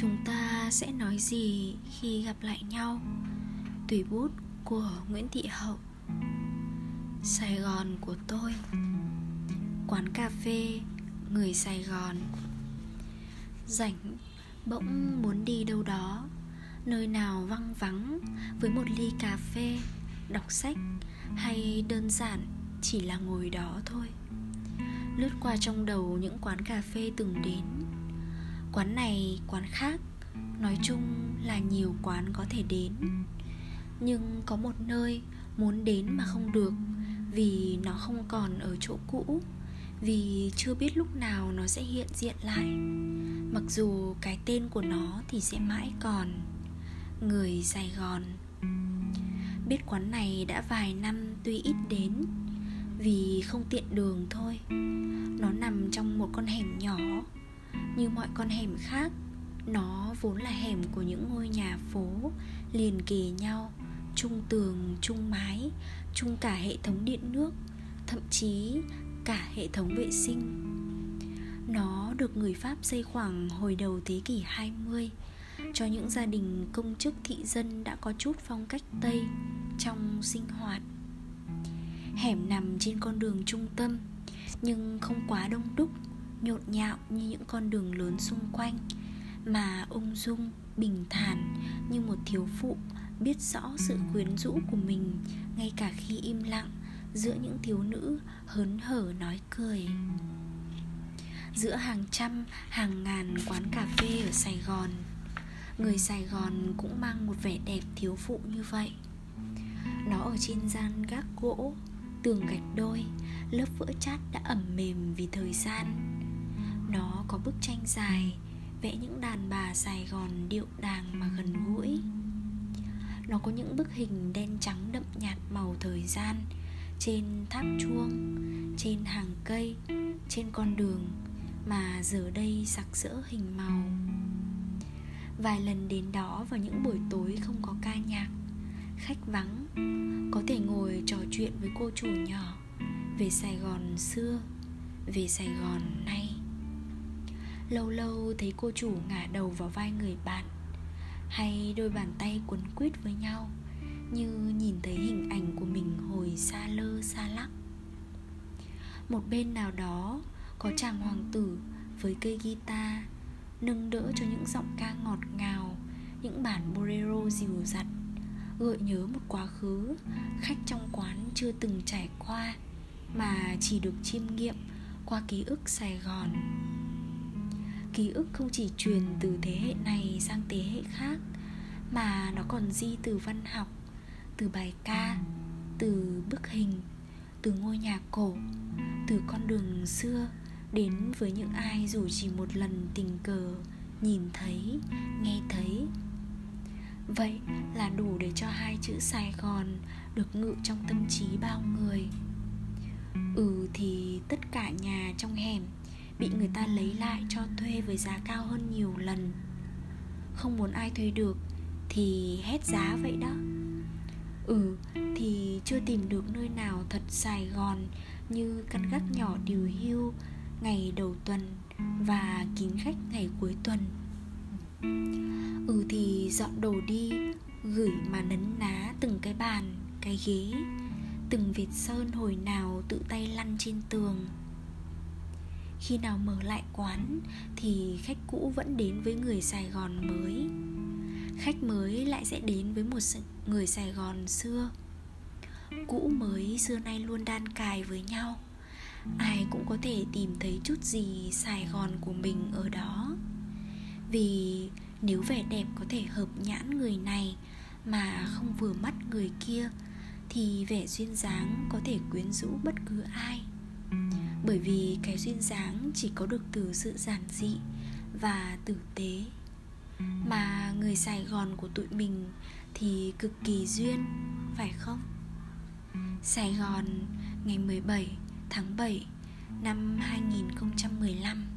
Chúng ta sẽ nói gì khi gặp lại nhau? Tùy bút của Nguyễn Thị Hậu. Sài Gòn của tôi. Quán cà phê Người Sài Gòn. Rảnh Bỗng muốn đi đâu đó, Nơi nào vắng vắng, Với một ly cà phê, Đọc sách Hay đơn giản Chỉ là ngồi đó thôi. Lướt qua trong đầu những quán cà phê từng đến Quán này, quán khác. Nói chung là nhiều quán có thể đến. Nhưng có một nơi muốn đến mà không được Vì nó không còn ở chỗ cũ Vì chưa biết lúc nào nó sẽ hiện diện lại. Mặc dù cái tên của nó thì sẽ mãi còn Người Sài Gòn. Biết quán này đã vài năm tuy ít đến Vì không tiện đường thôi. Nó nằm trong một con hẻm nhỏ như mọi con hẻm khác, nó vốn là hẻm của những ngôi nhà phố liền kề nhau, chung tường, chung mái, chung cả hệ thống điện nước, thậm chí cả hệ thống vệ sinh nó được người Pháp xây khoảng hồi đầu thế kỷ 20 cho những gia đình công chức thị dân đã có chút phong cách Tây trong sinh hoạt. Hẻm nằm trên con đường trung tâm, nhưng không quá đông đúc nhộn nhạo như những con đường lớn xung quanh, mà ung dung, bình thản như một thiếu phụ biết rõ sự quyến rũ của mình ngay cả khi im lặng giữa những thiếu nữ hớn hở nói cười. Giữa hàng trăm, hàng ngàn quán cà phê ở sài gòn, người sài gòn cũng mang một vẻ đẹp thiếu phụ như vậy. Nó ở trên gian gác gỗ, tường gạch đôi, lớp vỡ chát đã ẩm mềm vì thời gian nó có bức tranh dài vẽ những đàn bà Sài Gòn điệu đàng mà gần gũi. Nó có những bức hình đen trắng đậm nhạt màu thời gian Trên tháp chuông, trên hàng cây, trên con đường Mà giờ đây sặc sỡ hình màu. Vài lần đến đó vào những buổi tối không có ca nhạc Khách vắng Có thể ngồi trò chuyện với cô chủ nhỏ Về Sài Gòn xưa Về Sài Gòn nay. Lâu lâu thấy cô chủ ngả đầu vào vai người bạn. Hay đôi bàn tay quấn quýt với nhau, Như nhìn thấy hình ảnh của mình hồi xa lơ, xa lắc. Một bên nào đó có chàng hoàng tử với cây guitar, Nâng đỡ cho những giọng ca ngọt ngào, Những bản bolero dịu dặt, Gợi nhớ một quá khứ Khách trong quán chưa từng trải qua, Mà chỉ được chiêm nghiệm qua ký ức Sài Gòn ký ức không chỉ truyền từ thế hệ này sang thế hệ khác, mà nó còn di từ văn học, từ bài ca, từ bức hình, từ ngôi nhà cổ, từ con đường xưa đến với những ai dù chỉ một lần tình cờ nhìn thấy, nghe thấy. Vậy là đủ để cho hai chữ sài gòn được ngự trong tâm trí bao người. Ừ thì tất cả nhà trong hẻm bị người ta lấy lại cho thuê với giá cao hơn nhiều lần. Không muốn ai thuê được thì hết giá vậy đó. Ừ thì chưa tìm được nơi nào thật sài gòn như căn gác nhỏ điều hưu ngày đầu tuần và kín khách ngày cuối tuần. Ừ thì dọn đồ đi, gửi mà nấn ná từng cái bàn, cái ghế, từng vệt sơn hồi nào tự tay lăn trên tường khi nào mở lại quán thì khách cũ vẫn đến với người sài gòn mới. Khách mới lại sẽ đến với một người sài gòn xưa. Cũ mới xưa nay luôn đan cài với nhau. Ai cũng có thể tìm thấy chút gì sài gòn của mình ở đó. Vì nếu vẻ đẹp có thể hợp nhãn người này mà không vừa mắt người kia, thì vẻ duyên dáng có thể quyến rũ bất cứ ai bởi vì cái duyên dáng chỉ có được từ sự giản dị và tử tế mà người Sài Gòn của tụi mình thì cực kỳ duyên, phải không? Sài Gòn ngày 17 tháng 7 năm 2015